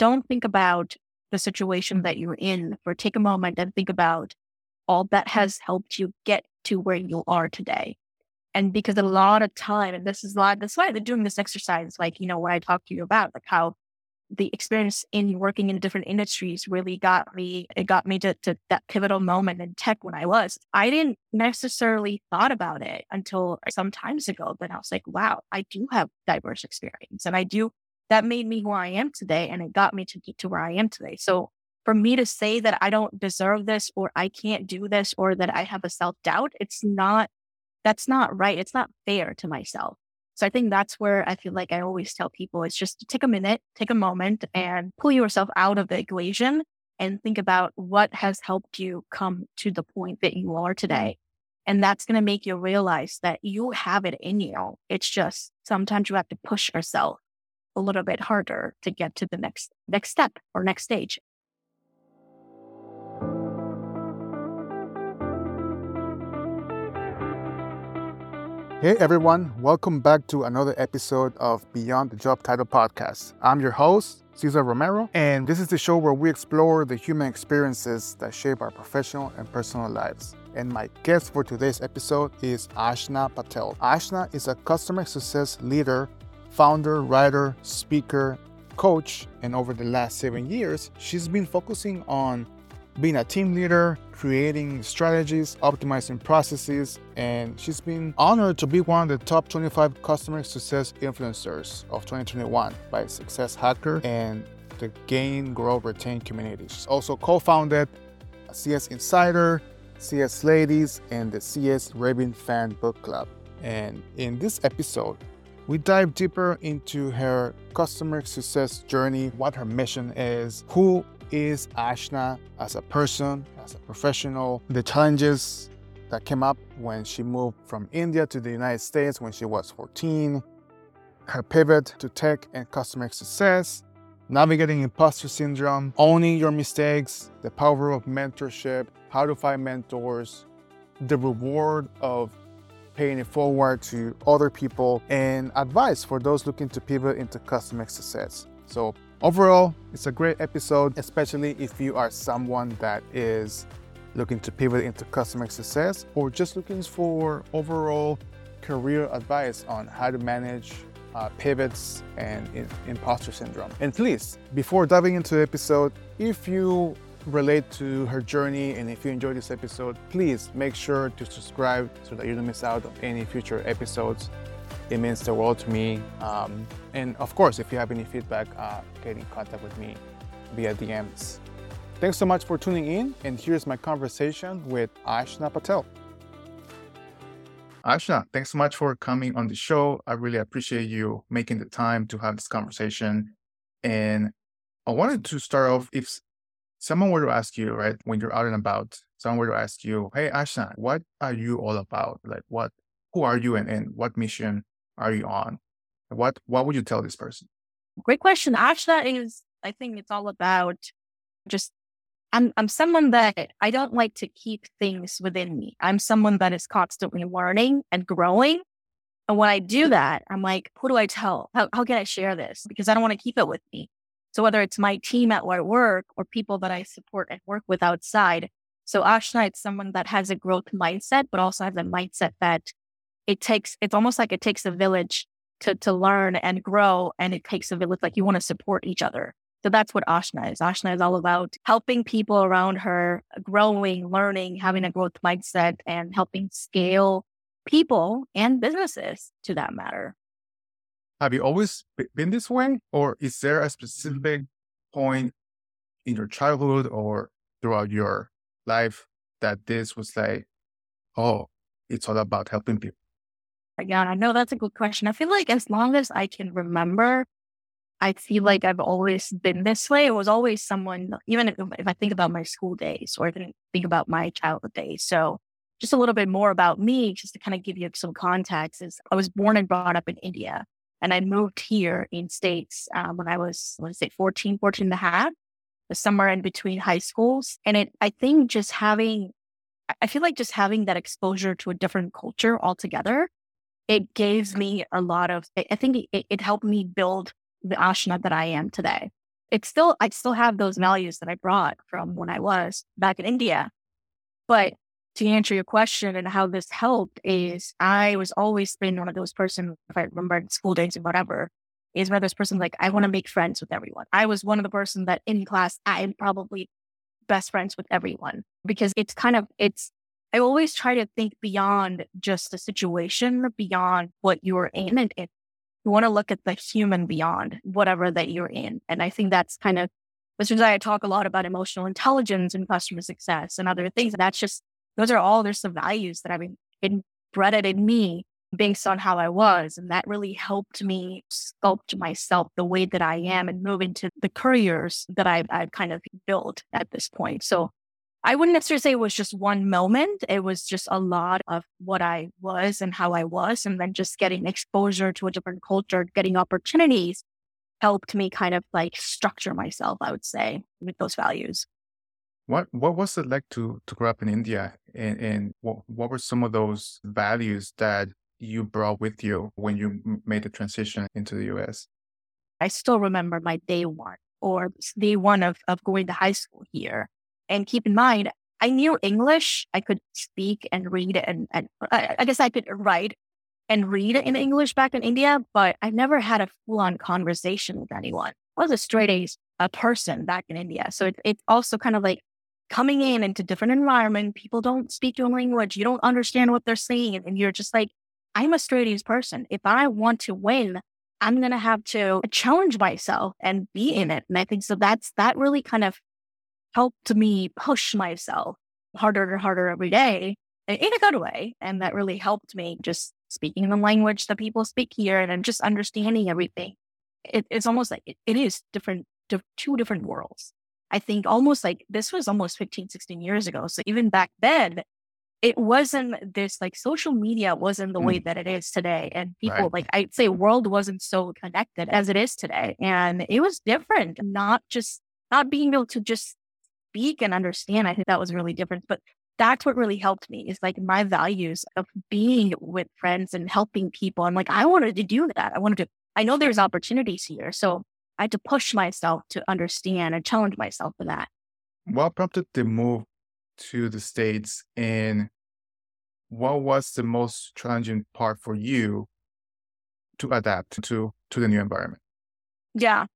don't think about the situation that mm-hmm. you're in, or take a moment and think about all that mm-hmm. has helped you get to where you are today. And because a lot of time, and this is a lot, that's why they're doing this exercise, like, you know, what I talked to you about, like how the experience in working in different industries really got me, it got me to, to that pivotal moment in tech when I was. I didn't necessarily thought about it until some times ago, but I was like, wow, I do have diverse experience and I do, that made me who I am today. And it got me to get to where I am today. So for me to say that I don't deserve this or I can't do this or that I have a self doubt, it's not, that's not right. It's not fair to myself. So I think that's where I feel like I always tell people it's just take a minute, take a moment and pull yourself out of the equation and think about what has helped you come to the point that you are today. And that's going to make you realize that you have it in you. It's just sometimes you have to push yourself a little bit harder to get to the next next step or next stage. Hey everyone, welcome back to another episode of Beyond the Job Title podcast. I'm your host, Cesar Romero, and this is the show where we explore the human experiences that shape our professional and personal lives. And my guest for today's episode is Ashna Patel. Ashna is a customer success leader, founder, writer, speaker, coach, and over the last seven years, she's been focusing on being a team leader, creating strategies, optimizing processes, and she's been honored to be one of the top 25 customer success influencers of 2021 by Success Hacker and the Gain, Grow, Retain community. She's also co-founded CS Insider, CS Ladies, and the CS Raving Fan Book Club. And in this episode, we dive deeper into her customer success journey, what her mission is, who is Ashna as a person, as a professional, the challenges that came up when she moved from India to the United States when she was 14, her pivot to tech and customer success, navigating imposter syndrome, owning your mistakes, the power of mentorship, how to find mentors, the reward of paying it forward to other people, and advice for those looking to pivot into customer success. So Overall, it's a great episode, especially if you are someone that is looking to pivot into customer success or just looking for overall career advice on how to manage uh, pivots and imposter syndrome. And please, before diving into the episode, if you relate to her journey and if you enjoyed this episode, please make sure to subscribe so that you don't miss out on any future episodes. It means the world to me. Um, and of course, if you have any feedback, uh, get in contact with me via DMs. Thanks so much for tuning in, and here's my conversation with Ashna Patel. Ashna, thanks so much for coming on the show. I really appreciate you making the time to have this conversation. And I wanted to start off if someone were to ask you, right, when you're out and about, someone were to ask you, hey, Ashna, what are you all about? Like, what, who are you and, and what mission are you on? What what would you tell this person? Great question. Ashna is I think it's all about just I'm I'm someone that I don't like to keep things within me. I'm someone that is constantly learning and growing. And when I do that, I'm like, who do I tell? How, how can I share this? Because I don't want to keep it with me. So whether it's my team at work or people that I support and work with outside. So Ashna is someone that has a growth mindset, but also has a mindset that it takes, it's almost like it takes a village to, to learn and grow. And it takes a village, like you want to support each other. So that's what Ashna is. Ashna is all about helping people around her growing, learning, having a growth mindset, and helping scale people and businesses to that matter. Have you always been this way? Or is there a mm-hmm. specific point in your childhood or throughout your life that this was like, oh, it's all about helping people? Uh, Again, I know that's a good question. I feel like as long as I can remember, I feel mm-hmm. like I've always been this way. It was always someone, even if, if I think about my school days or even think about my childhood days. So just a little bit more about me, just to kind of give you some context is I was born and brought up in India and I moved here in States um, when I was, let's say 14, 14 and a half, somewhere in between high schools. And it, I think just having, I feel like just having that exposure to a different culture altogether it gave me a lot of, I think it, it helped me build the Ashna that I am today. it's still, I still have those values that I brought from when I was back in India. But to answer your question and how this helped is I was always been one of those person, if I remember school days and whatever, is one of those person like, I want to make friends with everyone. I was one of the person that in class, I'm probably best friends with everyone because it's kind of, it's, I always try to think beyond just the situation, beyond what you're in. And it, you want to look at the human beyond whatever that you're in. And I think that's kind of, which is why I talk a lot about emotional intelligence and customer success and other things. That's just, those are all there's some values that I've bred in me based on how I was. And that really helped me sculpt myself the way that I am and move into the careers that I've, I've kind of built at this point. So I wouldn't necessarily say it was just one moment. It was just a lot of what I was and how I was. And then just getting exposure to a different culture, getting opportunities helped me kind of like structure myself, I would say, with those values. What what was it like to to grow up in India, and and what what were some of those values that you brought with you when you made the transition into the U.S.? I still remember my day one or day one of of going to high school here, and keep in mind I knew English. I could speak and read and, and I guess I could write and read in English back in India, but I never had a full on conversation with anyone. I was a straight A's a person back in India. So it, it's also kind of like coming in into different environment, people don't speak your language, you don't understand what they're saying, and you're just like, I'm a straight A's person. If I want to win, I'm gonna have to challenge myself and be in it. And I think so that's that really kind of helped me push myself harder and harder every day in a good way. And that really helped me just speaking the language that people speak here and just understanding everything. It, it's almost like it, it is different, two different worlds. I think almost like this was almost 15, 16 years ago. So even back then, it wasn't this like social media wasn't the mm. way that it is today. And people right. like I'd say world wasn't so connected as it is today. And it was different, not just not being able to just speak and understand. I think that was really different. But that's what really helped me is like my values of being with friends and helping people. I'm like, I wanted to do that. I wanted to, I know there's opportunities here. So I had to push myself to understand and challenge myself for that. What prompted the move to the States and what was the most challenging part for you to adapt to, to the new environment? Yeah.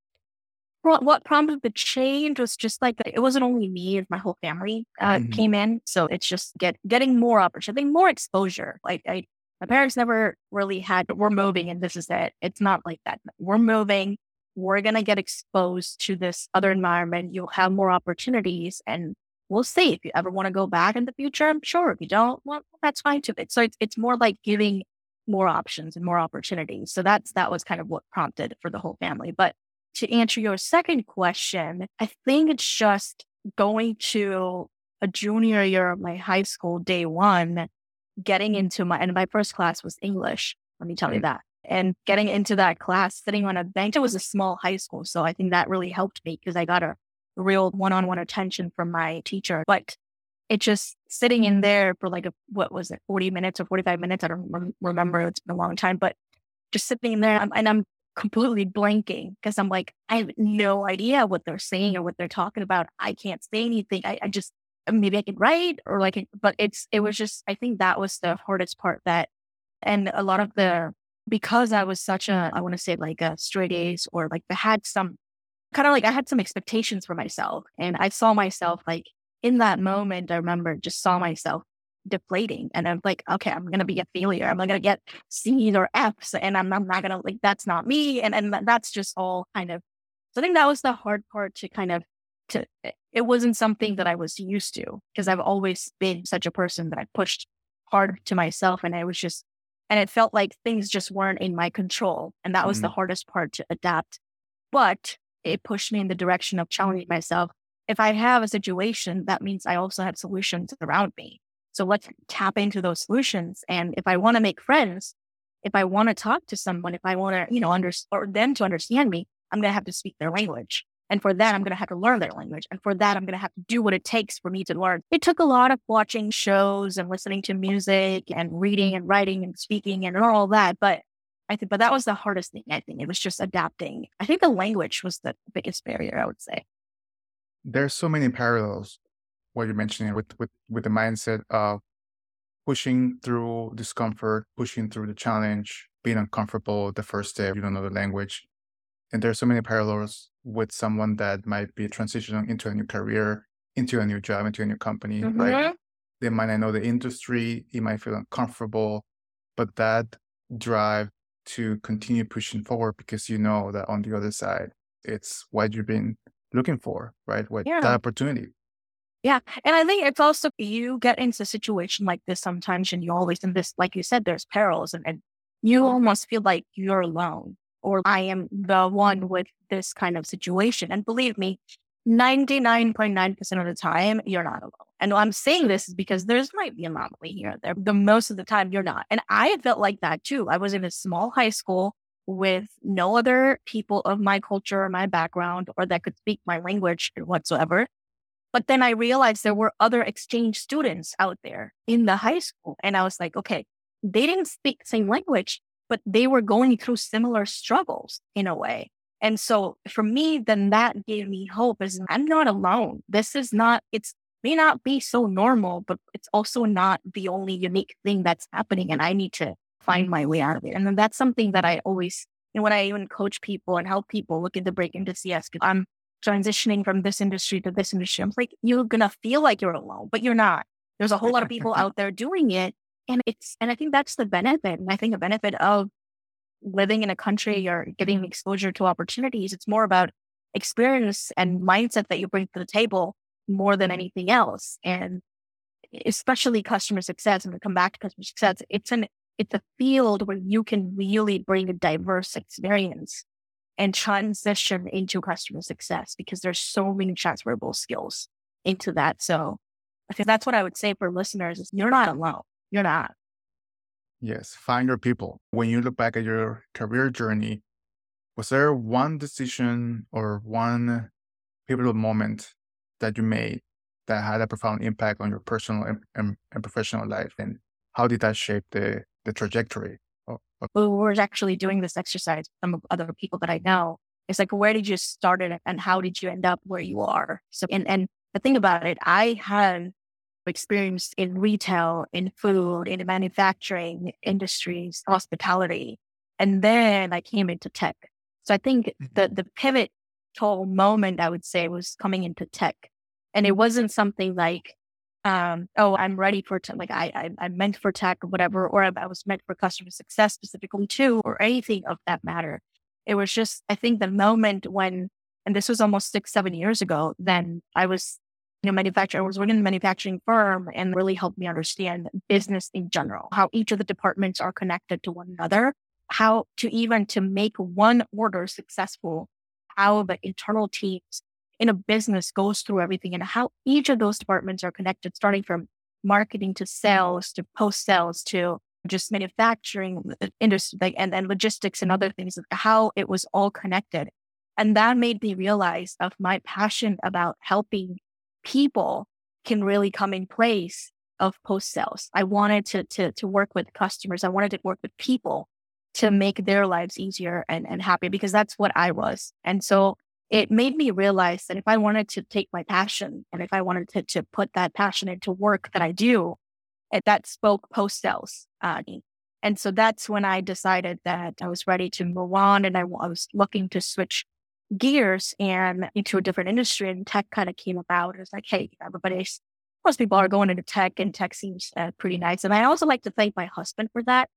Well, what prompted the change was just like it wasn't only me; my whole family uh, mm-hmm. came in. So it's just get getting more opportunity, more exposure. Like I, my parents never really had. We're moving, and this is it. It's not like that. We're moving we're going to get exposed to this other environment. You'll have more opportunities and we'll see if you ever want to go back in the future. I'm sure if you don't, well, that's fine too. So it's, it's more like giving more options and more opportunities. So that's, that was kind of what prompted for the whole family. But to answer your second question, I think it's just going to a junior year of my high school, day one, getting into my, and my first class was English. Let me tell you mm. that and getting into that class, sitting on a bench. It was a small high school. So I think that really helped me because I got a real one on one attention from my teacher. But it just sitting in there for like a, what was it, 40 minutes or 45 minutes? I don't re- remember. It's been a long time, but just sitting in there um, and I'm completely blanking because I'm like, I have no idea what they're saying or what they're talking about. I can't say anything. I, I just, uh, maybe I can write or like, but it's, it was just, I think that was the hardest part that, and a lot of the because I was such a, I want to say like a straight A's or like I had some kind of like I had some expectations for myself. And I saw myself like in that moment, I remember just saw myself deflating. And I'm like, okay, I'm going to be a failure. I'm not going to get C's or F's and I'm, I'm not going to like, that's not me. And, and that's just all kind of, so I think that was the hard part to kind of, to, eh, it wasn't something that I was used to because I've always been such a person that I pushed hard to myself. And I was just and it felt like things just weren't in my control. And that was mm-hmm. the hardest part to adapt. But it pushed me in the direction of challenging myself. If I have a situation, that means I also have solutions around me. So let's tap into those solutions. And if I want to make friends, if I want to talk to someone, if I want to, you know, under, or them to understand me, I'm going to have to speak their language. And for that, I'm going to have to learn their language. And for that, I'm going to have to do what it takes for me to learn. It took a lot of watching shows and listening to music and reading and writing and speaking and all that. But I think, but that was the hardest thing. I think it was just adapting. I think the language was the biggest barrier, I would say. There's so many parallels what you're mentioning with, with, with the mindset of pushing through discomfort, pushing through the challenge, being uncomfortable the first step, you don't know the language. And there's so many parallels with someone that might be transitioning into a new career, into a new job, into a new company. Mm-hmm. Like they might not know the industry, it might feel uncomfortable, but that drive to continue pushing forward because you know that on the other side, it's what you've been looking for, right? What yeah. that opportunity. Yeah. And I think it's also you get into a situation like this sometimes and you always in this, like you said, there's perils and, and you almost feel like you're alone or I am the one with this kind of situation. And believe me, 99.9% of the time, you're not alone. And I'm saying this is because there's might be an anomaly here and there. The most of the time, you're not. And I had felt like that too. I was in a small high school with no other people of my culture or my background or that could speak my language whatsoever. But then I realized there were other exchange students out there in the high school. And I was like, okay, they didn't speak the same language, but they were going through similar struggles in a way. And so for me, then that gave me hope is I'm not alone. This is not, it's may not be so normal, but it's also not the only unique thing that's happening. And I need to find my way out of it. And then that's something that I always, you know, when I even coach people and help people look into break into CS, because I'm transitioning from this industry to this industry. I'm like, you're going to feel like you're alone, but you're not. There's a whole lot of people out there doing it. And it's, and I think that's the benefit. And I think a benefit of living in a country or getting mm-hmm. exposure to opportunities, it's more about experience and mindset that you bring to the table more than mm-hmm. anything else. And especially customer success, and to come back to customer success, it's an, it's a field where you can really bring a diverse experience and transition into customer success because there's so many transferable skills into that. So I think that's what I would say for listeners is you're not alone. You're not. Yes. Find your people. When you look back at your career journey, was there one decision or one pivotal moment that you made that had a profound impact on your personal and, and, and professional life? And how did that shape the, the trajectory we were actually doing this exercise with some other people that I know. It's like, where did you start it and how did you end up where you are? So, and, and the thing about it, I had experience in retail, in food, in the manufacturing industries, hospitality. And then I came into tech. So I think mm-hmm. the, the pivot total moment, I would say, was coming into tech. And it wasn't something like, um, oh, I'm ready for tech. Like I, I, I'm meant for tech or whatever, or I, I was meant for customer success specifically too, or anything of that matter. It was just, I think the moment when, and this was almost six, seven years ago, then I was, you know, I was working in a manufacturing firm and really helped me understand business in general, how each of the departments are connected to one another, how to even to make one order successful, how the internal teams in a business goes through everything and how each of those departments are connected, starting from marketing to sales to post sales to just manufacturing uh, industry and, and logistics and other things, how it was all connected. And that made me realize of my passion about helping people can really come in place of post sales. I wanted to, to, to work with customers. I wanted to work with people to make their lives easier and, and happier because that's what I was. And so it made me realize that if I wanted to take my passion and if I wanted to, to put that passion into work that I do, it, that spoke post sales. Uh, and so that's when I decided that I was ready to move on and I, I was looking to switch gears and into a different industry and tech kind of came about. It was like, hey, everybody's, most people are going into tech and tech seems uh, pretty nice. And I also like to thank my husband for that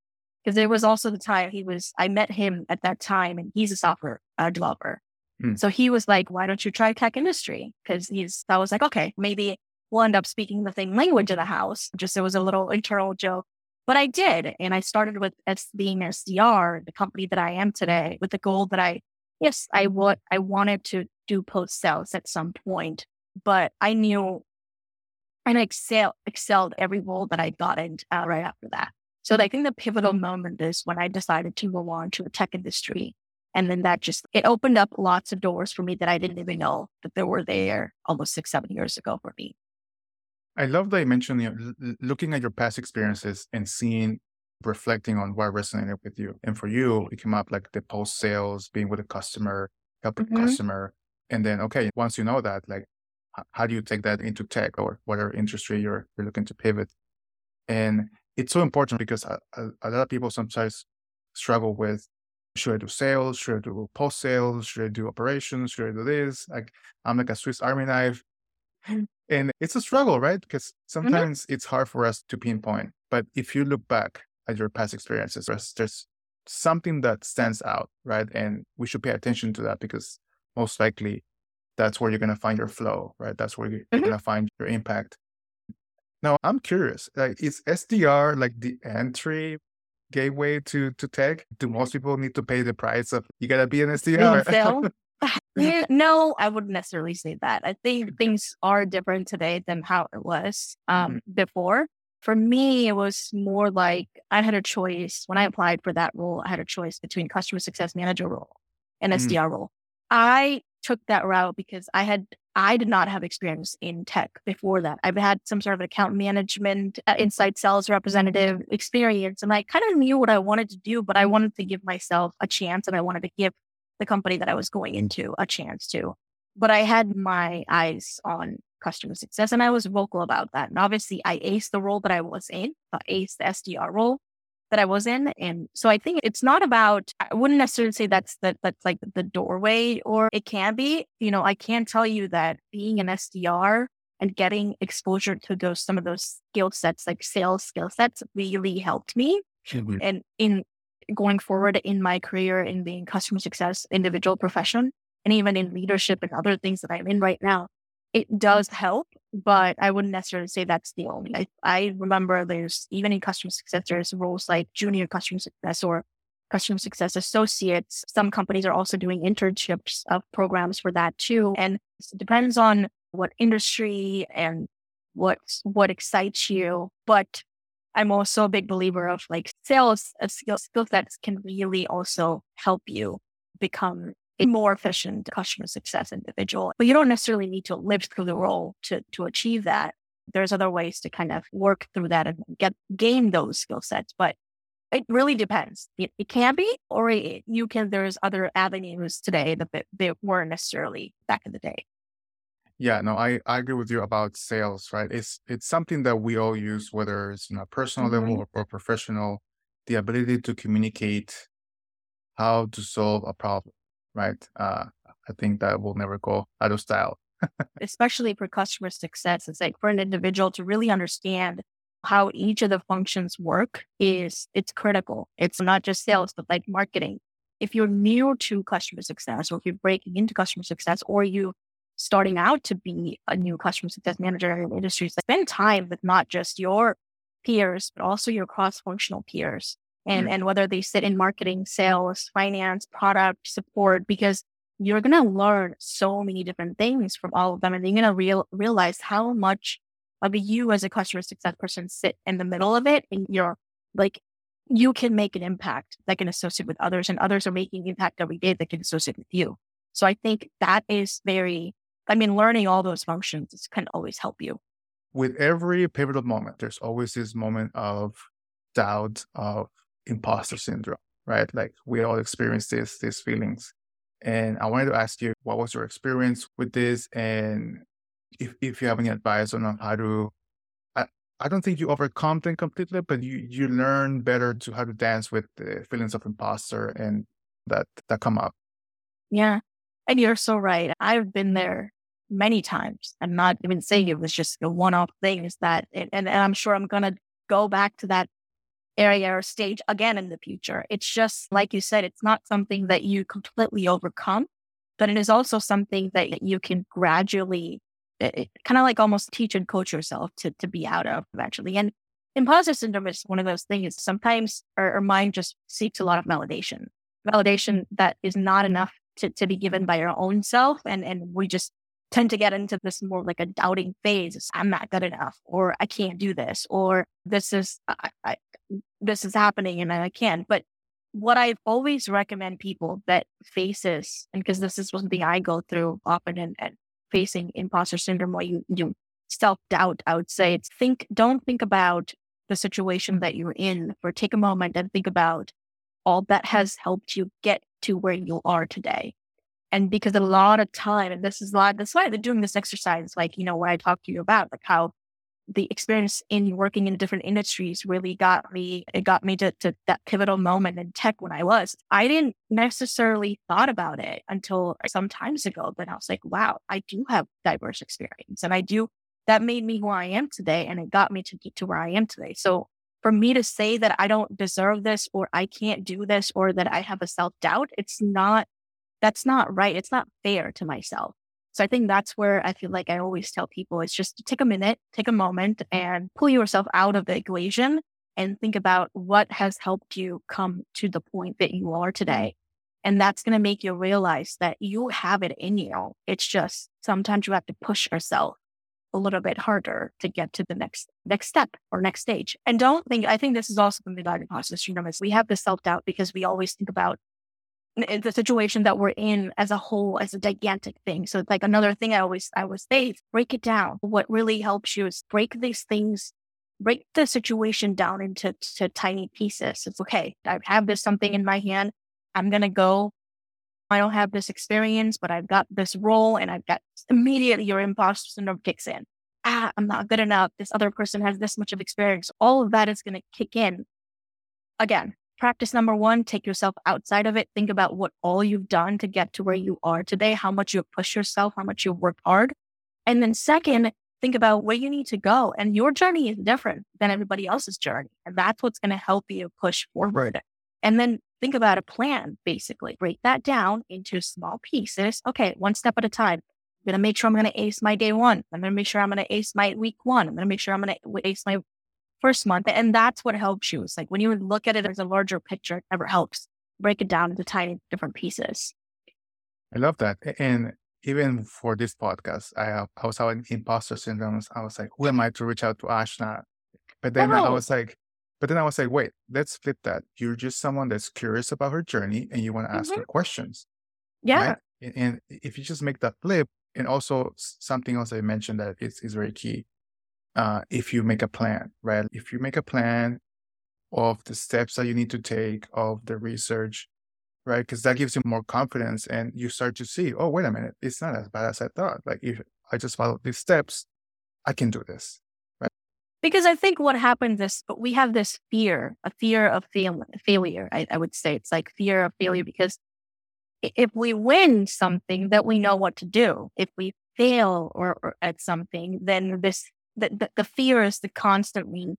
because there was also the time he was, I met him at that time and he's a software uh, developer. Hmm. So he was like, why don't you try tech industry? Because he's, I was like, okay, maybe we'll end up speaking the same language in the house. Just it was a little internal joke. But I did. And I started with as being SDR, the company that I am today, with the goal that I, yes, I mm-hmm. would, I wanted to do post sales at some point, but I knew and I excel, excelled every role that I got in uh, right after that. So I mm-hmm. think the pivotal mm-hmm. moment is when I decided to move on to the tech industry and then that just, it opened up lots of doors for me that I didn't even know that they were there almost six, seven years ago for me. I love that you mentioned you know, looking at your past experiences and seeing reflecting on what resonated with you. And for you, it came up like the post sales, being with a customer, helping mm-hmm. customer. And then, okay, once you know that, like, how do you take that into tech or whatever industry you're, you're looking to pivot? And it's so important because a, a, a lot of people sometimes struggle with should I do sales? Should I do post sales? Should I do operations? Should I do this? Like I'm like a Swiss Army knife. And it's a struggle, right? Because mm-hmm. sometimes mm-hmm. it's hard for us to pinpoint. But if you look back at your past experiences, there's, there's something that stands out, right? And we should pay attention to that because most likely that's where you're going to find your flow, right? That's where you're mm-hmm. going to find your impact. Now, I'm curious, like, is SDR like the entry gateway to to tech? Do most people need to pay the price of you gotta be an SDR? no, I wouldn't necessarily say that. I think things are different today than how it was um, mm-hmm. before. For me, it was more like I had a choice when I applied for that role. I had a choice between customer success manager role and SDR mm-hmm. role. I took that route because I had I did not have experience in tech before that. I've had some sort of account management, uh, inside sales representative experience, and I kind of knew what I wanted to do, but I wanted to give myself a chance and I wanted to give the company that I was going into a chance to. But I had my eyes on customer success and I was vocal about that. And obviously, I aced the role that I was in, I aced the SDR role that I was in. And so I think it's not about, I wouldn't necessarily say that's that that's like the doorway or it can be, you know, I can tell you that being an SDR and getting exposure to those, some of those skill sets, like sales skill sets really helped me. Mm-hmm. And in going forward in my career in being customer success, individual profession, and even in leadership and other things that I'm in right now, it does help, but I wouldn't necessarily say that's the only. I, I remember there's even in customer success, there's roles like junior customer success or customer success associates. Some companies are also doing internships of programs for that too. And it depends on what industry and what what excites you. But I'm also a big believer of like sales uh, skill skill sets can really also help you become a more efficient customer success individual. But you don't necessarily need to live through the role to, to achieve that. There's other ways to kind of work through that and get gain those skill sets. But it really depends. It, it can be, or it, you can. There's other avenues today that they weren't necessarily back in the day. Yeah, no, I, I agree with you about sales, right? It's it's something that we all use, whether it's on a personal mm-hmm. level or, or professional, the ability to communicate how to solve a problem right? Uh, I think that will never go out of style. Especially for customer success, it's like for an individual to really understand how each of the functions work is it's critical. It's not just sales, but like marketing. If you're new to customer success, or if you're breaking into customer success, or you starting out to be a new customer success manager in industries, spend time with not just your peers, but also your cross-functional peers and, mm-hmm. and whether they sit in marketing, sales, finance, product support, because you're going to learn so many different things from all of them. And you're going to real, realize how much of you as a customer success person sit in the middle of it. And you're like, you can make an impact that can associate with others and others are making impact every day that can associate with you. So I think that is very, I mean, learning all those functions can always help you. With every pivotal moment, there's always this moment of doubt, of imposter syndrome, right? Like we all experience this, these feelings. And I wanted to ask you, what was your experience with this? And if, if you have any advice on how to, I, I don't think you overcome them completely, but you, you learn better to how to dance with the feelings of imposter and that, that come up. Yeah. And you're so right. I've been there many times. I'm not even saying it was just a one off thing. Is that, it, and, and I'm sure I'm going to go back to that area or stage again in the future. It's just, like you said, it's not something that you completely overcome, but it is also something that you can gradually kind of like almost teach and coach yourself to, to be out of eventually. And imposter syndrome is one of those things. Sometimes our, our mind just seeks a lot of validation, validation that is not enough to, to be given by our own self. And, and we just tend to get into this more like a doubting phase. I'm not good enough, or I can't do this, or this is, I, I, this is happening and I can't. But what I always recommend people that faces, and because this is something I go through often and, and facing imposter syndrome, where you, you self doubt, I would say it's think, don't think about the situation that you're in or take a moment and think about all that has helped you get to where you are today. And because a lot of time, and this is a lot, that's why they're doing this exercise, like, you know, what I talked to you about, like how the experience in working in different industries really got me, it got me to, to that pivotal moment in tech when I was. I didn't necessarily thought about it until some times ago, but I was like, wow, I do have diverse experience and I do, that made me who I am today. And it got me to to where I am today. So for me to say that I don't deserve this or I can't do this or that I have a self doubt, it's not, that's not right. It's not fair to myself. So I think that's where I feel like I always tell people it's just take a minute, take a moment mm-hmm. and pull yourself out of the equation and think about what has helped you come to the point that you are mm-hmm. today. And that's going to make you realize that you have it in you. It's just sometimes you have to push yourself a little bit harder to get to the next next step or next stage. And don't think I think this is also the midlife process syndrome is we have the self doubt because we always think about the situation that we're in as a whole as a gigantic thing. So it's like another thing I always I always say break it down. What really helps you is break these things, break the situation down into to tiny pieces. It's okay. I have this something in my hand. I'm gonna go. I don't have this experience, but I've got this role and I've got immediately your imposter syndrome kicks in. Ah, I'm not good enough. This other person has this much of experience. All of that is to kick in. Again, practice number one, take yourself outside of it. Think about what all you've done to get to where mm-hmm. you are today, how much you've pushed yourself, how much you've worked hard. And then second, think about where you need to go. And your journey is different than everybody else's journey. And that's what's going to help you push forward. And then think about a plan, basically. Break that down into small pieces. Okay, one step at a time. I'm going to make sure I'm going to ace my day one. I'm going to make sure I'm going to ace my week one. I'm going to make sure I'm going to ace my first month. And that's what helps you. It's like when you look at it as a larger picture, it never helps. Break it down into tiny different pieces. I love that. And even for this podcast, I I was having imposter syndrome. I was like, who am I to reach out to Ashna? But then oh. I was like, but then I was like, wait, let's flip that. You're just someone that's curious about her journey and you want to ask mm-hmm. her questions. Yeah. Right? And, and, if you just make that flip, and also something else I mentioned that is, is very key uh, if you make a plan, right? If you make a plan of the steps that you need to take, of the research, right? Because that gives you more confidence and you start to see, oh, wait a minute, it's not as bad as I thought. Like if I just follow these steps, I can do this. Right. Because I think what happens is we have this fear, a fear of fail- failure. I, I would say it's like fear of failure because if we win something that we know what to do, if we fail or, or at something, then this the, the, the fear is the constantly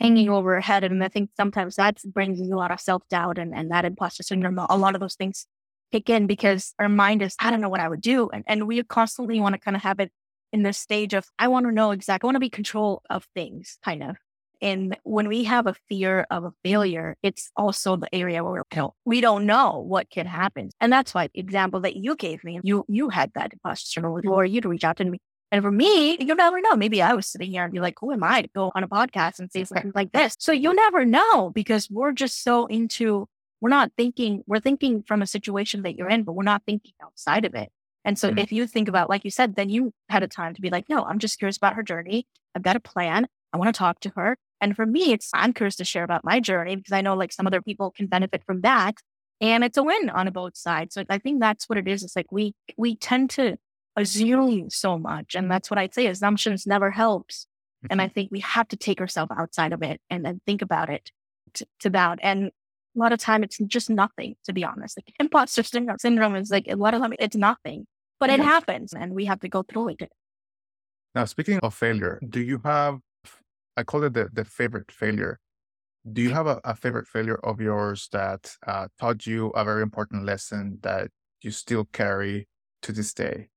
hanging over our head. And I think sometimes that brings a lot of self doubt and, and that imposter syndrome. A lot of those things kick in because our mind is, I don't know what I would do. And, and we constantly want to kind of have it in this stage of, I want to know exactly, I want to be control of things kind of. And when we have a fear of a failure, it's also the area where you we don't know what can happen. And that's why the example that you gave me, you you had that imposter syndrome, or mm-hmm. you'd reach out to me and for me, you never know. Maybe I was sitting here and be like, who am I to go on a podcast and say something like this? So you'll never know because we're just so into, we're not thinking, we're thinking from a situation that you're in, but we're not thinking outside of it. And so mm-hmm. if you think about, like you said, then you had a time to be like, no, I'm just curious about her journey. I've got a plan. I want to talk to her. And for me, it's, I'm curious to share about my journey because I know like some other people can benefit from that. And it's a win on both sides. So I think that's what it is. It's like we, we tend to assuming so much. And that's what I'd say. Assumptions never helps. Mm-hmm. And I think we have to take ourselves outside of it and then think about it to, to that. And a lot of time it's just nothing, to be honest. Like imposter syndrome is like a lot of time it's nothing, but it happens and we have to go through it. Now, speaking of failure, do you have, I call it the, the favorite failure. Do you have a, a favorite failure of yours that uh, taught you a very important lesson that you still carry to this day?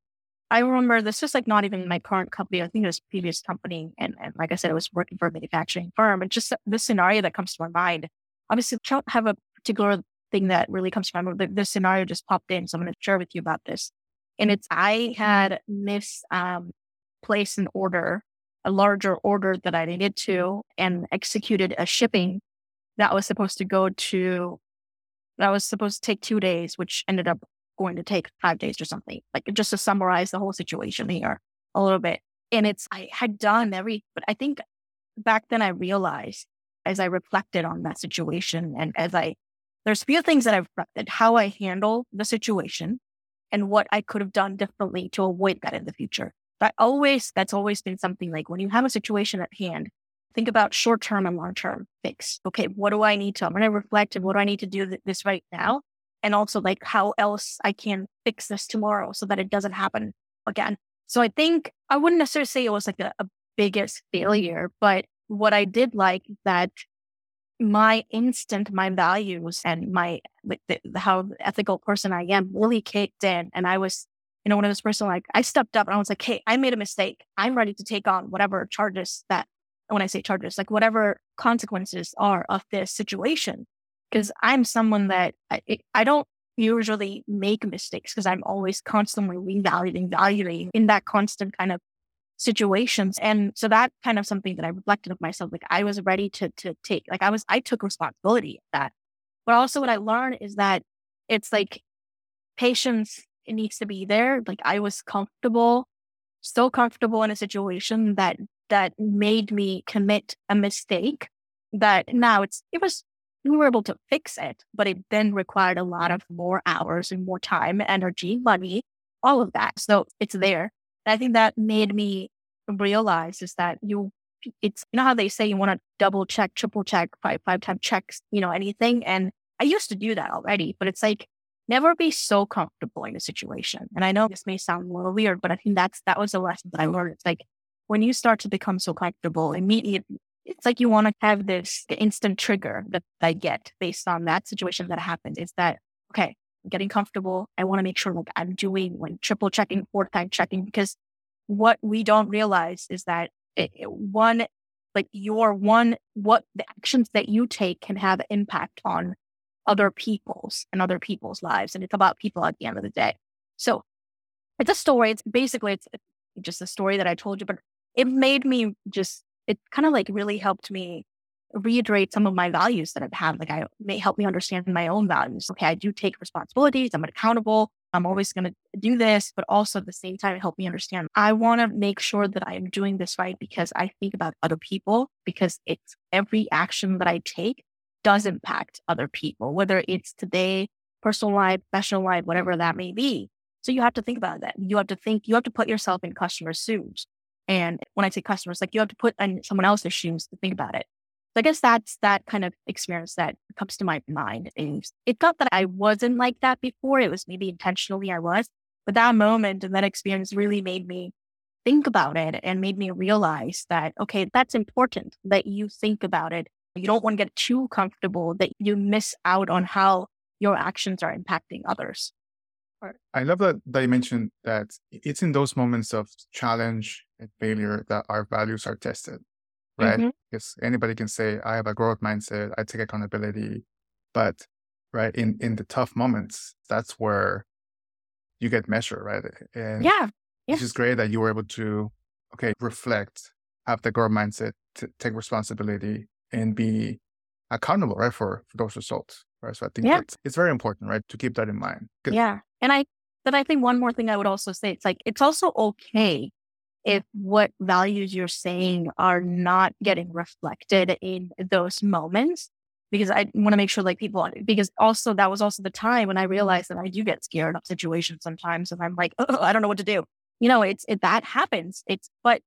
I remember this is like not even my current company. I think it was previous company. And, and like I said, I was working for a manufacturing firm. And just the scenario that comes to my mind. Obviously, I don't have a particular thing that really comes to my mind. This scenario just popped in. So I'm going to share with you about this. And it's I had mis um, placed an order, a larger order that I needed to, and executed a shipping that was supposed to go to that was supposed to take two days, which ended up going to take five days or something. Like just to summarize the whole situation here a little bit. And it's, I had done every, but I think back then I realized as I reflected on that situation and as I, there's a few things that I've reflected, how I handle the situation and what I could have done differently to avoid that in the future. But always, that's always been something like when you have a situation at hand, think about short term and long term fix. Okay, what do I need to, I'm going to reflect and what do I need to do th- this right now? And also like how else I can fix this tomorrow so that it doesn't happen again. So I think I wouldn't necessarily say it was like a, a biggest failure, but what I did like that my instant, my values and my, like the, how ethical person I am really kicked in. And I was, you know, one of those person like I stepped up and I was like, Hey, I made a mistake. I'm ready to take on whatever charges that, when I say charges, like whatever consequences are of this situation. Cause I'm someone that I, I don't usually make mistakes because I'm always constantly revaluing, valuing in that constant kind of situations. And so that kind of something that I reflected of myself, like I was ready to to take, like I was, I took responsibility of that. But also what I learned is that it's like patience, it needs to be there. Like I was comfortable, so comfortable in a situation that that made me commit a mistake that now it's it was we were able to fix it, but it then required a lot of more hours and more time, energy, money, all of that. So it's there. And I think that made me realize is that you, it's, you know how they say you want to double check, triple check, five, five time checks, you know, anything. And I used to do that already, but it's like never be so comfortable in a situation. And I know this may sound a little weird, but I think that's, that was a lesson that I learned. It's like when you start to become so comfortable, immediately, it's like you want to have this instant trigger that I get based on that situation that happened. Is that, okay, I'm getting comfortable. I want to make sure like I'm doing like triple checking, four time checking, because what we don't realize is that it, it, one, like your one, what the actions that you take can have impact on other people's and other people's lives. And it's about people at the end of the day. So it's a story. It's basically, it's just a story that I told you, but it made me just, it kind of like really helped me reiterate some of my values that I've had. Like I may help me understand my own values. Okay, I do take responsibilities. I'm accountable. I'm always going to do this, but also at the same time, help me understand. I want to make sure that I am doing this right because I think about other people because it's every action that I take does impact other people, whether it's today, personal life, professional life, whatever that may be. So you have to think about that. You have to think, you have to put yourself in customers' shoes. And when I say customers, like you have to put in someone else's shoes to think about it. So I guess that's that kind of experience that comes to my mind. And it's not that I wasn't like that before. It was maybe intentionally I was, but that moment and that experience really made me think about it and made me realize that, okay, that's important that you think about it. You don't want to get too comfortable that you miss out on how your actions are impacting others. I love that, you mentioned that it's in those moments of challenge and failure that our values are tested right? Mm-hmm. Because anybody can say, I have a growth mindset, I take accountability. But right in in the tough moments, that's where you get measured, right? And yeah. yeah. Which is great that you were able to, okay, reflect, have the growth mindset, to take responsibility and be accountable, right, for, for those results. Right. So I think yeah. it's very important, right, to keep that in mind. Yeah. And I, but I think one more thing I would also say, it's like, it's also okay if what values you're saying are not getting reflected in those moments because I want to make sure like people because also that was also the time when I mm-hmm. realized that I do get scared of situations sometimes and I'm like, oh, I don't know what to do. You know, it's it, that happens. It's but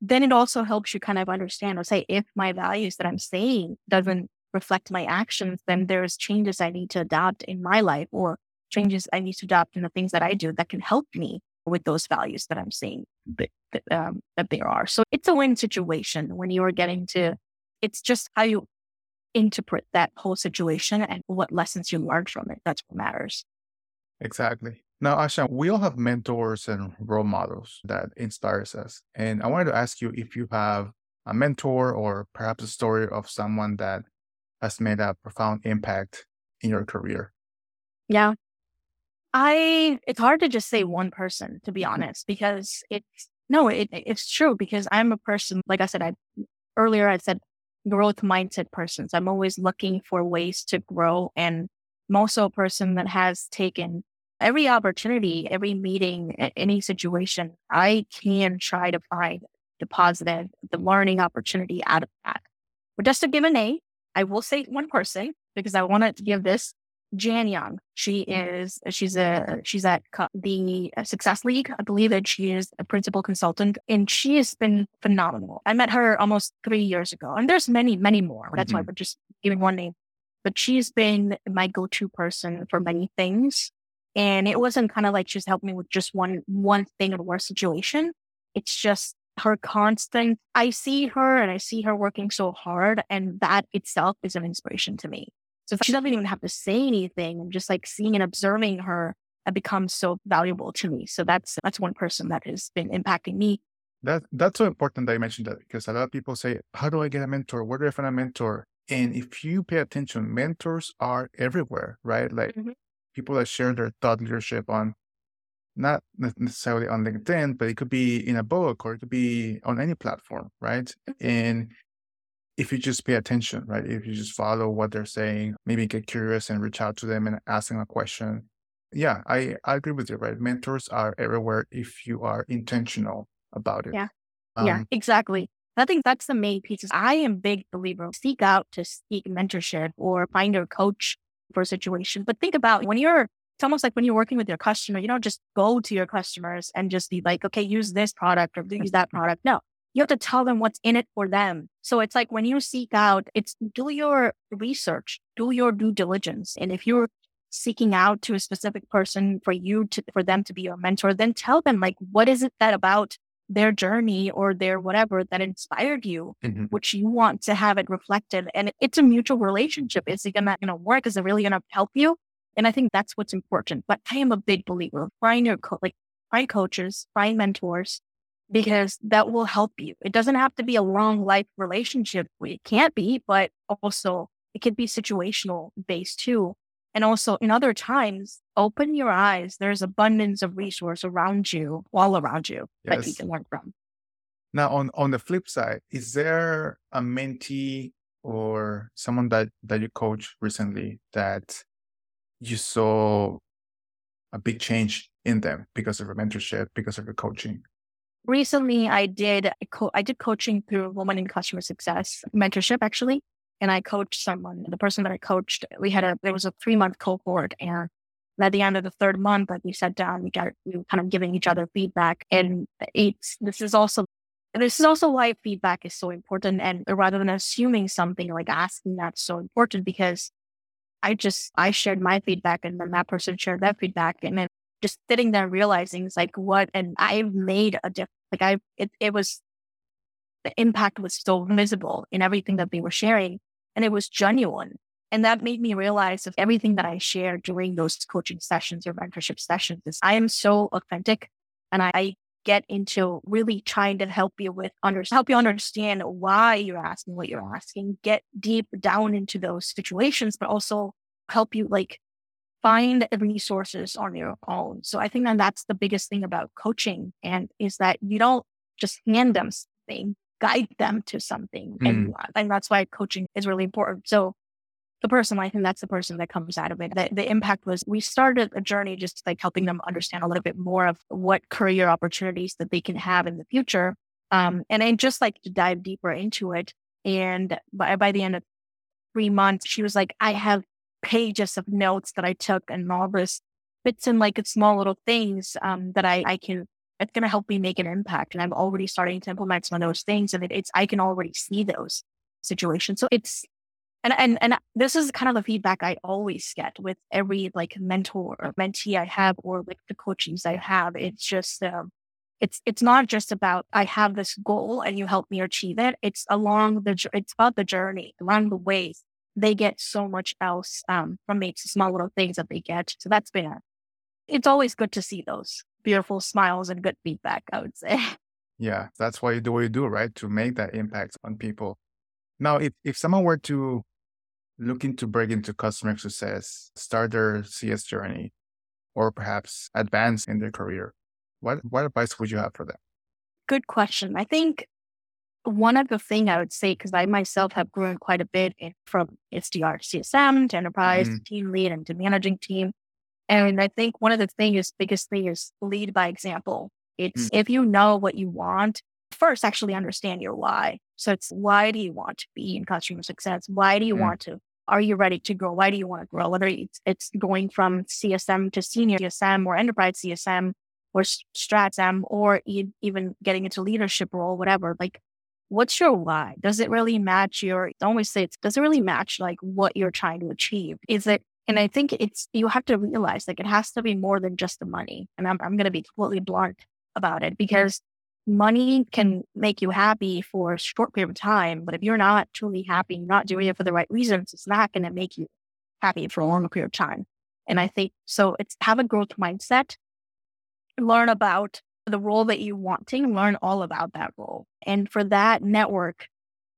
then it also helps you kind of understand or say if my values that I'm saying doesn't reflect my actions, then there's changes I need to adopt in my life or changes I need to adopt in the things that I do that can help me with those values that I'm seeing that, um, that there are. So it's a win situation when you are getting to, it's just how you interpret that whole situation and what lessons you learned from it. That's what matters. Exactly. Now, Ashna, we all have mentors and role models that inspires us. And I wanted to ask you if you have a mentor or perhaps a story of someone that has made a profound impact in your career. Yeah. I it's hard to just say one person to be mm-hmm. honest because it's no it it's true because I'm a person like I said I earlier I said growth mindset person so I'm always looking for ways to grow and I'm also a person that has taken every opportunity every meeting any situation I can try to find the positive the learning opportunity out of that but just to give an A I will say one person because I want to give this Jan Young. She Mm-hmm. is she's a she's at the Success League. I believe that she is a principal consultant, and she has been phenomenal. I met her almost three years ago, and there's many many more. That's why Mhm. we're just giving one name. But she's been my go-to person for many things, and it wasn't kind of like she's helped me with just one one thing or situation. It's just her constant. I see her and I see her working so hard, and that itself is an inspiration to me. So she doesn't even have to say anything, and just like seeing and observing her, it becomes so valuable to me. So that's that's one person that has been impacting me. That that's so important that you mentioned that because a lot of people say, "How do I get a mentor? Where do I find a mentor?" And if you pay attention, mentors are everywhere, right? Like Mhm. people that share their thought leadership on, not necessarily on LinkedIn, but it could be in a book or it could be on any platform, right? And if you just pay attention, right? If you just follow what they're saying, maybe get curious and reach out to them and ask them a question. Yeah, I, I agree with you, right? Mentors are everywhere if you are intentional about it. Yeah. yeah, Um, exactly. I think that's the main piece. I am big believer. Seek out to seek mentorship or find a coach for a situation. But think about when you're it's almost like when you're working with your customer, you don't just go to your customers and just be like, okay, use this product or use that product. No, you have to tell them what's in it for them. So it's like when you seek out, it's do your research, do your due diligence. And if you're seeking out to a specific person for you to, for them to be your mentor, then tell them like, what is it that about their journey or their whatever that inspired you, mhm. which you want to have it reflected. And it's a mutual relationship. Is it gonna, gonna work? Is it really gonna help you? And I think that's what's important. But I am a big believer. Find your co- like find coaches, find mentors, because that will help you. It doesn't have to be a long life relationship. It can't be, but also it could be situational based too. And also in other times, open your eyes. There's abundance of resource around you, all around you that you can learn from. Now, on on the flip side, is there a mentee or someone that that you coach recently that you saw a big change in them because of your mentorship, because of your coaching? recently I did co- I did coaching through Woman in Customer Success mentorship actually, and I coached someone. The person that I coached, we had a there was a three month cohort, and at the end of the third month, like we sat down, we got we were kind of giving each other feedback, and it's this is also. This is also why feedback is so important. And rather than assuming something, like asking that's so important because I just, I shared my feedback and then that person shared their feedback. And then just sitting there realizing it's like what and I've made a difference. Like I it it was the impact was so visible in everything that they were sharing and it was genuine. And that made me realize of everything that I share during those coaching sessions or mentorship sessions is I am so authentic and I, I get into really trying to help you with under help you understand why you're asking what you're asking, get deep down into those situations, but also help you like find resources on your own. So I think that that's the biggest thing about coaching and is that you don't just hand them something, guide them to something. And, hmm. and that's why coaching is really important. So the person, I think that's the person that comes out of it. The, the impact was we started a journey just like helping them understand a little bit more of what career opportunities that they can have in the future. Um, and then just like to dive deeper into it. And by, by the end of three months, she was like, I have pages of notes that I took and all this bits and like small little things um, that I, I can, it's going to help me make an impact. And I'm already starting to implement some of those things. And it, it's, I can already see those situations. So it's, and, and, and this is kind of the feedback I always get with every like mentor or mentee I have, or like the coachings I have. It's just, um, it's, it's not just about, I have this goal and you help me achieve it. It's along the, it's about the journey along the ways they get so much else um, from me. It's small little things that they get. So that's been a, it's always good to see those beautiful smiles and good feedback, I would say. Yeah, that's why you do what you do, right? To make that impact on people. Now, if, if someone were to look to break into customer success, start their CS journey, or perhaps advance in their career, what, what advice would you have for them? Good question. I think one of the thing I would say, because I myself have grown quite a bit in, from SDR CSM to enterprise Mhm. team lead and to managing team. And I think one of the thing is biggest thing is lead by example. It's if you know what you want, first actually understand your why. So it's why do you want to be in customer success? Why do you mm. want to? Are you ready to grow? Why do you want to grow? Whether it's, it's going from CSM to senior CSM or enterprise CSM or StratSM or even getting into leadership role, whatever. Like, what's your why? Does it really match your? I always say it does it really match like what you're trying to achieve? Is it? And I think it's you have to realize like it has to be more than just the money. And I'm I'm going to be completely blunt about it because money can make you happy for a short period of time, but if you're not truly happy, you're not doing it for the right reasons, it's not going to make you happy for a long period of time. And I think so. It's have a growth mindset, learn about the role that you're wanting, learn all about that role. And for that network,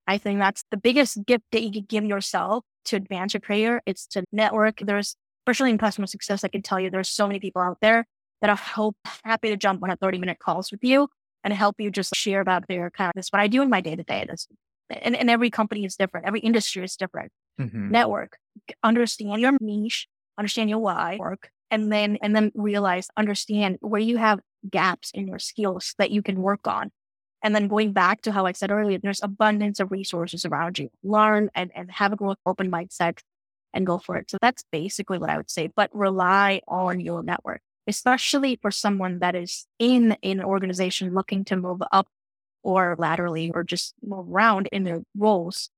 I think that's the biggest gift that you can give yourself to advance your career. It's to network. There's, especially in customer success, I can tell you there's so many people out there that are hope, happy to jump on a 30 minute calls with you and help you just share about their kind of this what I do in my day to day. This and, and every company is different. Every industry is different. Mm-hmm. Network, understand your niche, understand your why work, and then and then realize, understand where you have gaps in your skills that you can work on. And then going back to how I said earlier, there's abundance of resources around you. Learn and, and have a growth open mindset and go for it. So that's basically what I would say, but rely on your network especially for someone that is in an organization looking to move up or laterally or just move around in their roles,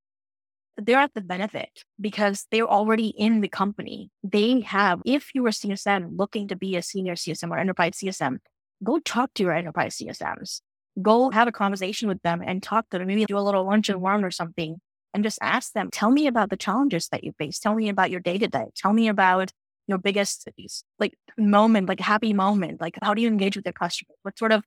they're at the benefit because they're already in the company. They have, if you are CSM looking to be a senior CSM or enterprise CSM, go talk to your enterprise CSMs. Go have a conversation with them and talk to them. Maybe do a little lunch and learn or something and just ask them, tell me about the challenges that you face. Tell me about your day to day. Tell me about your biggest like moment, like happy moment? Like how do you engage with your customers? What sort of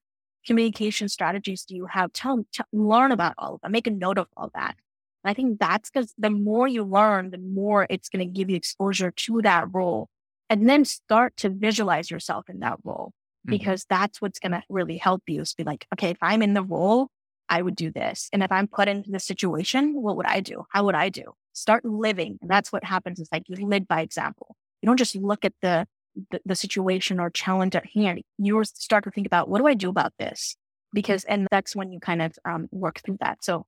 communication strategies do you have? Tell, tell learn about all of that. Make a note of all that. And I think that's because the more you learn, the more it's going to give you exposure to that role, and then start to visualize yourself in that role mm-hmm. because that's what's going to really help you. Is be like, okay, if I'm in the role, I would do this, and if I'm put into the situation, what would I do? How would I do? Start living, and that's what happens. Is like you live by example. You don't just look at the, the, the situation or challenge at hand. You start to think about what do I do about this? Because, and that's when you kind of um, work through that. So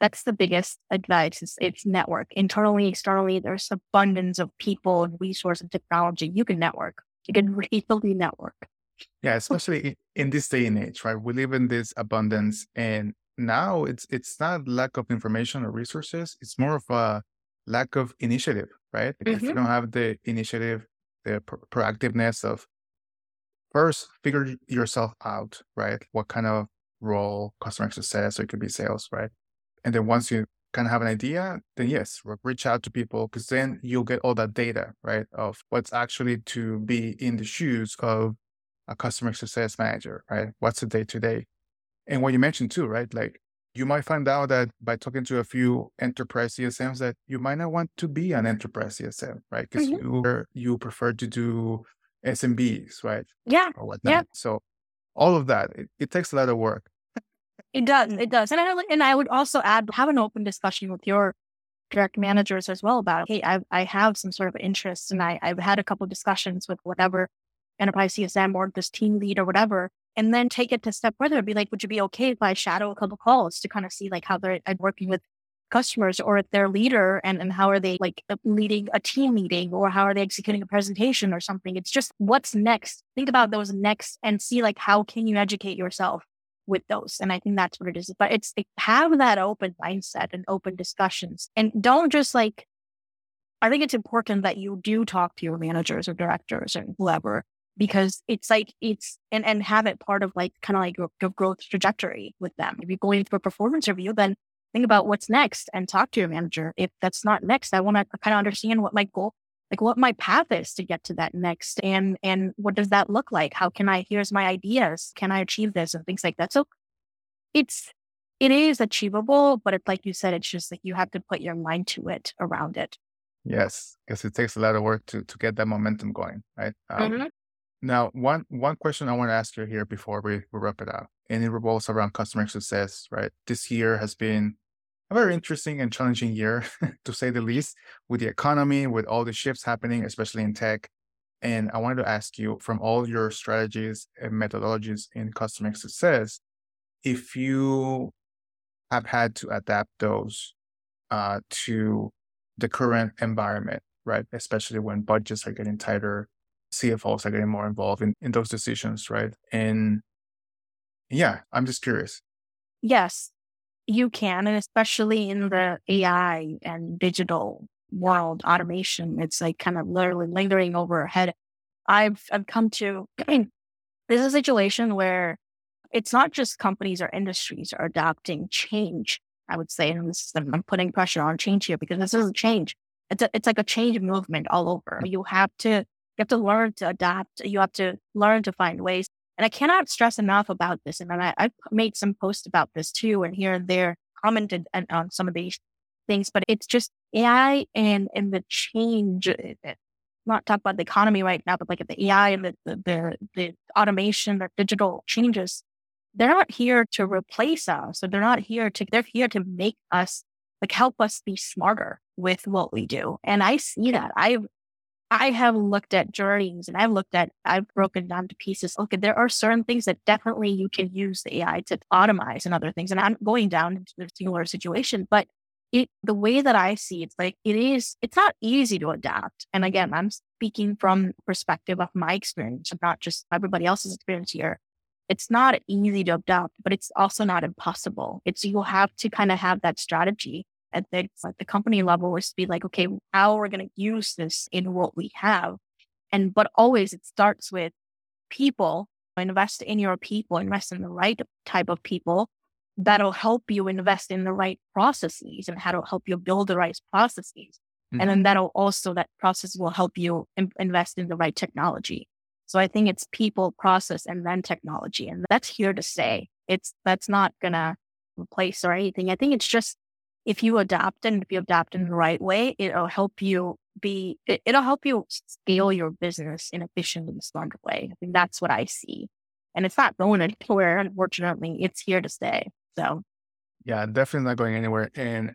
that's the biggest advice is it's network internally, externally. There's abundance of people and resource and technology. You can network. You can easily network. Yeah, especially in this day and age, right? We live in this abundance and now it's it's not lack of information or resources. It's more of a lack of initiative, right? Mm-hmm. If you mm-hmm. don't have the initiative, the proactiveness of first figure yourself out, right? What kind of role, customer success, or it could be sales, right? And then once you kind of have an idea, then yes, reach out to people because then you'll get all that data, right? Of what's actually to be in the shoes of a customer success manager, right? What's the day to day? And what you mentioned too, right? Like you might find out that by talking to a few enterprise CSMs that you might not want to be an enterprise CSM, right? Because mm-hmm. you you prefer to do SMBs, right? Yeah. Or whatnot. Yeah. So all of that, it, it takes a lot of work. It does. It does. And I and I would also add have an open discussion with your direct managers as well about, hey, I I have some sort of interest and I, I've had a couple discussions with whatever enterprise CSM or this team lead or whatever and then take it to step further and be like, would you be okay if I shadow a couple calls to kind of see like how they're working with customers or their leader and, and how are they like uh, leading a team meeting or how are they executing a presentation or something? It's just what's next. Think about those next and see like how can you educate yourself with those. And I think that's what it is. But it's like, have that open mindset and open discussions and don't just like, I think it's important that you do talk to your managers or directors or whoever because it's like it's and and have it part of like kind of like your, your growth trajectory with them. If you're going through a performance review, then think about what's next and talk to your manager. If that's not next, I want to kind of understand what my goal, like what my path is to get to that next, and and what does that look like? How can I? Here's my ideas. Can I achieve this and things like that? So it's it is achievable, but it's like you said, it's just like you have to put your mind to it around it. Yes, because it takes a lot of work to to get that momentum going, right? Um, mm-hmm. Now, one one question I want to ask you here before we, we wrap it up, and it revolves around customer success, right? This year has been a very interesting and challenging year, to say the least, with the economy, with all the shifts happening, especially in tech. And I wanted to ask you from all your strategies and methodologies in customer success, if you have had to adapt those uh, to the current environment, right? Especially when budgets are getting tighter, CFOs are getting more involved in, in those decisions, right? And yeah, I'm just curious. Yes, you can. And especially in the AI and digital world, automation, it's like kind of literally lingering over our head. I've, I've come to, I mean, this is a situation where it's not just companies or industries are adopting change. I would say, and this is, I'm putting pressure on change here because this is a change. It's a, it's like a change movement all over. You have to, you have to learn to adapt. You have to learn to find ways. And I cannot stress enough about this. And I, I've made some posts about this too, and here and there commented on some of these things, but it's just AI and, and the change eh, eh, not talk about the economy right now, but like the AI and the, the, the, the automation, the digital changes, they're not here to replace us. So they're not here to, they're here to make us, like help us be smarter with what we do. And I see that. I've, I have looked at journeys and I've looked at, I've broken down to pieces. Okay, there are certain things that definitely you can use the AI to automate and other things. And I'm going down into the similar situation, but it the way that I see it's like it is it's not easy to adapt. And again, I'm speaking from perspective of my experience, not just everybody else's experience here. It's not easy to adapt, but it's also not impossible. It's you'll have to kind of have that strategy at the, at the company level is to be like, okay, how are we going to use this in what we have? And but always it starts with people. Invest in your people, invest in the right type of people that'll help you invest in the right processes and how to help you build the right processes. Mm-hmm. And then that'll also, that process will help you Im- invest in the right technology. So I think it's people, process, and then technology. And that's here to stay. It's, that's not going to replace or anything. I think it's just if you adapt and if you adapt in the right way, it'll help you be, it, will help you scale your business in a efficient and smart way. I think that's what I see. And it's not going anywhere. Unfortunately, it's here to stay. So, yeah, definitely not going anywhere. And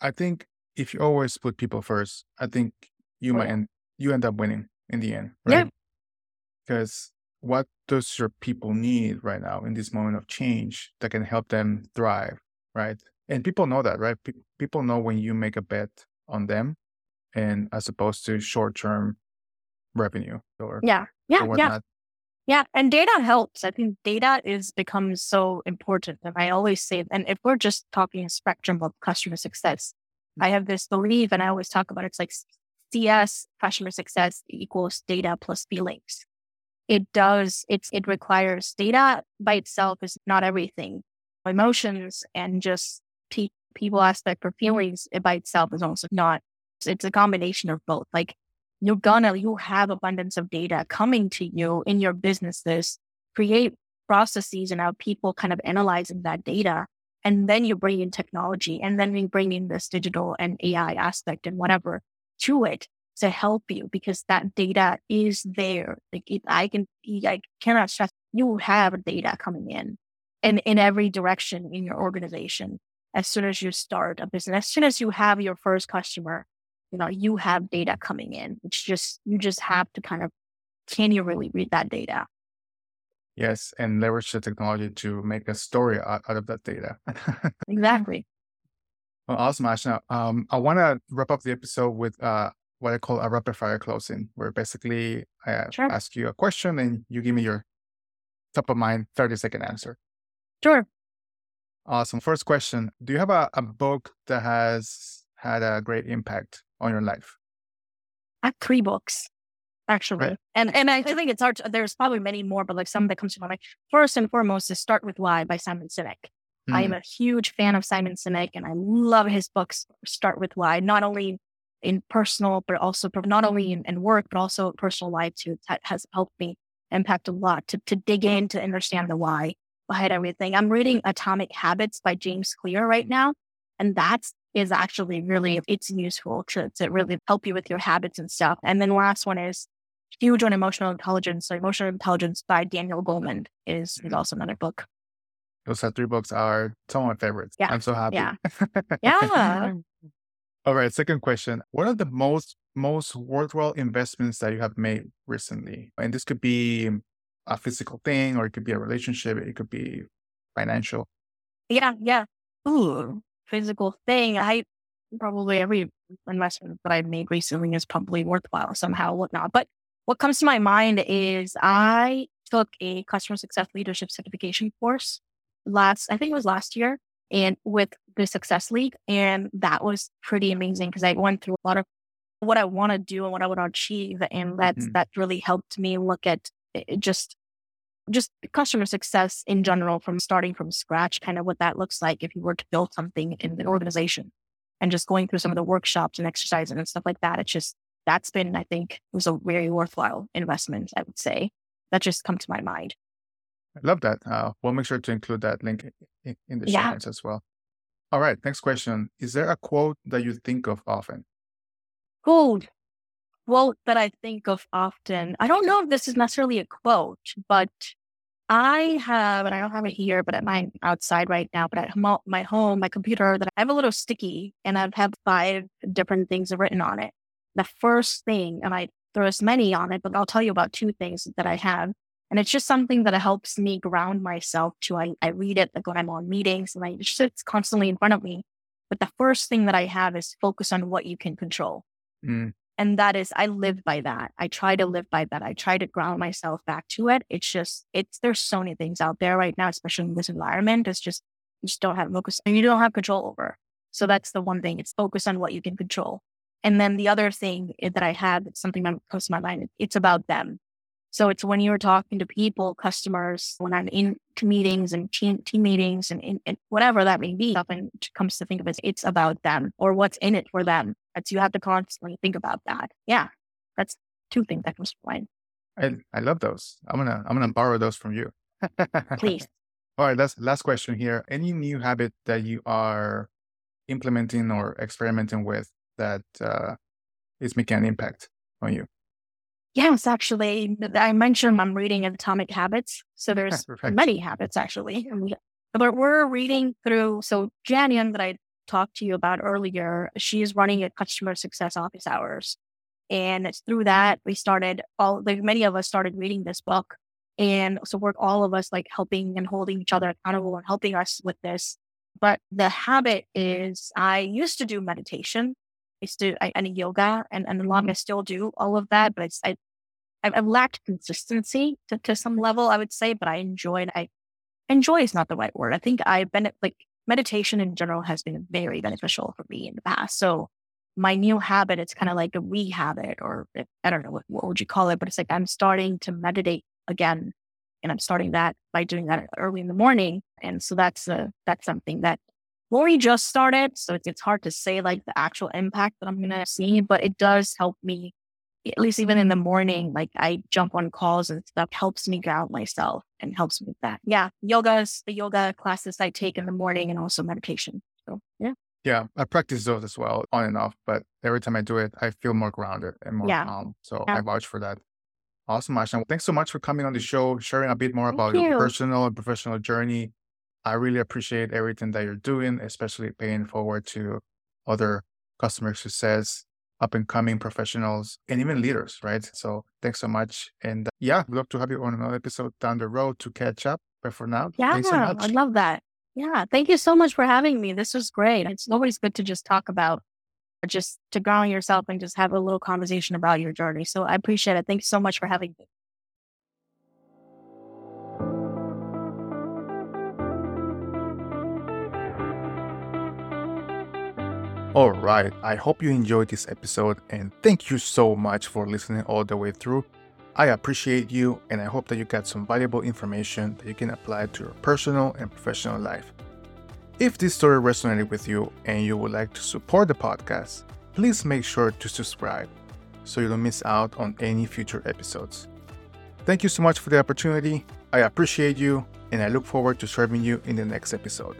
I think if you always put people first, I think you might end you end up winning in the end, right? Yeah. Because what does your people need right now in this moment of change that can help them thrive, right? And people know that, right? People know when you make a bet on them, and as opposed to short term revenue or yeah, yeah, or yeah. Yeah, and data helps. I think data is becomes so important. And I always say, and if we're just talking a spectrum of customer success, I have this belief, and I always talk about it, it's like CS customer success equals data plus feelings. It does. It's it requires data by itself is not everything. Emotions and just people aspect or mm-hmm. feelings by itself is also not. It's a combination of both. Like you're gonna, you have abundance of data coming to you in your businesses, create processes and have people kind of analyzing that data. And then you bring in technology and then we bring in this digital and AI aspect and whatever to it to help you because that data is there. Like it, I can, I cannot stress you have data coming in and in every direction in your organization. As soon as you start a business, as soon as you have your first customer, you know, you have data coming in. It's just, you just have to kind of, can you really read that data? Yes. And leverage the technology to make a story out, out of that data. exactly. Well, awesome, Ashna. Um, I want to wrap up the episode with uh, what I call a rapid fire closing, where basically I sure. ask you a question and you give me your top of mind 30 second answer. Sure. Awesome. First question Do you have a, a book that has had a great impact on your life? I have three books actually. Right. And and I think it's hard. To, there's probably many more, but like some that comes to my mind. First and foremost is Start with Why by Simon Sinek. Mm. I am hmm. a huge fan of Simon Sinek, and I love his books. Start with Why, not only in personal, but also not only in, in work, but also personal life too. That has helped me impact a lot to to dig in to understand the why behind everything. I'm reading Atomic Habits by James Clear right now, and that's actually really, it's useful to, to really help you with your habits and stuff. And then last one is huge on emotional intelligence. So emotional intelligence by Daniel Goleman is, is also another book. Those three books are some of my favorites. Yeah. I'm so happy. Yeah. yeah. All right. Second question. What are the most most worthwhile investments that you have made recently? And this could be a physical thing or it could be a relationship. It could be financial? Yeah, yeah. Ooh, physical thing. I probably every investment that I've made recently is probably worthwhile somehow, whatnot. But what comes to my mind is I took a customer success leadership certification course last, I think it was last year, and with the Success League. And that was pretty amazing because I went through a lot of what I want to do and what I want to achieve. And that's, mm-hmm. that really helped me look at just just customer success in general from starting from scratch, kind of what that looks like if you were to build something in the organization and just going through some of the workshops and exercises and stuff like that. It's just, that's been, I think, was a very worthwhile investment, I would say. That just come to my mind. I love that. Uh, we'll make sure to include that link in, in the show yeah. notes as well. All right, next question. Is there a quote that you think of often? Quote. Quote that I think of often. I don't know if this is necessarily a quote, but I have, and I don't have it here, but at my outside right now, but at my home, my computer, that I have a little sticky and I have had five different things written on it. The first thing, and I there's many on it, but I'll tell you about two things that I have. And it's just something that helps me ground myself to, I, I read it like when I'm on meetings and I, it sits constantly in front of me. But the first thing that I have is focus on what you can control. Mm. And that is, I live by mm-hmm. that. I try to live by that. I try to ground myself back to it. It's just, it's, there's so many things out there right now, especially in this environment. It's just, you just don't have focus and you don't have control over. So that's the one thing. It's focus on what you can control. And then the other thing eh, that I had, something that comes to my mind, it's about them. So it's when you're talking to people, customers, when I'm in meetings and team, team meetings and, and, and whatever that may be, something comes to think of it, it's about them or what's in it for them. That's you have to constantly think about that. Yeah. That's two things that comes to mind. I, I love those. I'm gonna I'm gonna borrow those from you. Please. All right, last last question here. Any new habit that you are implementing or experimenting with that uh, is making an impact on you? Yes, actually, I mentioned I'm reading Atomic Habits. So there's many habits actually. But we're reading through. So Janian that I talked to you about earlier, she is running a customer success office hours. And it's through that we started all like many of us started reading this book. And we're all of us like helping and holding each other accountable and helping us with this. But the habit is I used to do meditation I used to, I, and yoga and, and a lot, I still do all of that, but it's, I, I've lacked consistency to, to some level, I would say, but I enjoyed, I enjoy is not the right word. I think I've been like meditation in general has been very beneficial for me in the past. So my new habit, it's kind of like a rehabit or I don't know, what, what would you call it? But it's like I'm starting to meditate again and I'm starting that by doing that early in the morning. And so that's a, that's something that Lori just started, so it's, it's hard to say like the actual impact that I'm gonna see, but it does help me. At least even in the morning, like I jump on calls and stuff helps me ground myself and helps me with that. Yeah, Yoga is the yoga classes I take in the morning and also meditation. So yeah. Yeah, I practice those as well on and off, but every time I do it, I feel more grounded and more yeah. calm. So yeah. I vouch for that. Awesome, Ashna. Thanks so much for coming on the show, sharing a bit more Thank about you. your personal and professional journey. I really appreciate everything that you're doing, especially paying forward to other customer success, up and coming professionals, and even leaders, right? So thanks so much. And uh, yeah, we'd love to have you on another episode down the road to catch up. But for now, yeah, so I love that. Yeah, thank you so much for having me. This was great. It's always good to just talk about, just to ground yourself and just have a little conversation about your journey. So I appreciate it. Thank you so much for having me. Alright, I hope you enjoyed this episode and thank you so much for listening all the way through. I appreciate you and I hope that you got some valuable information that you can apply to your personal and professional life. If this story resonated with you and you would like to support the podcast, please make sure to subscribe so you don't miss out on any future episodes. Thank you so much for the opportunity. I appreciate you and I look forward to serving you in the next episode.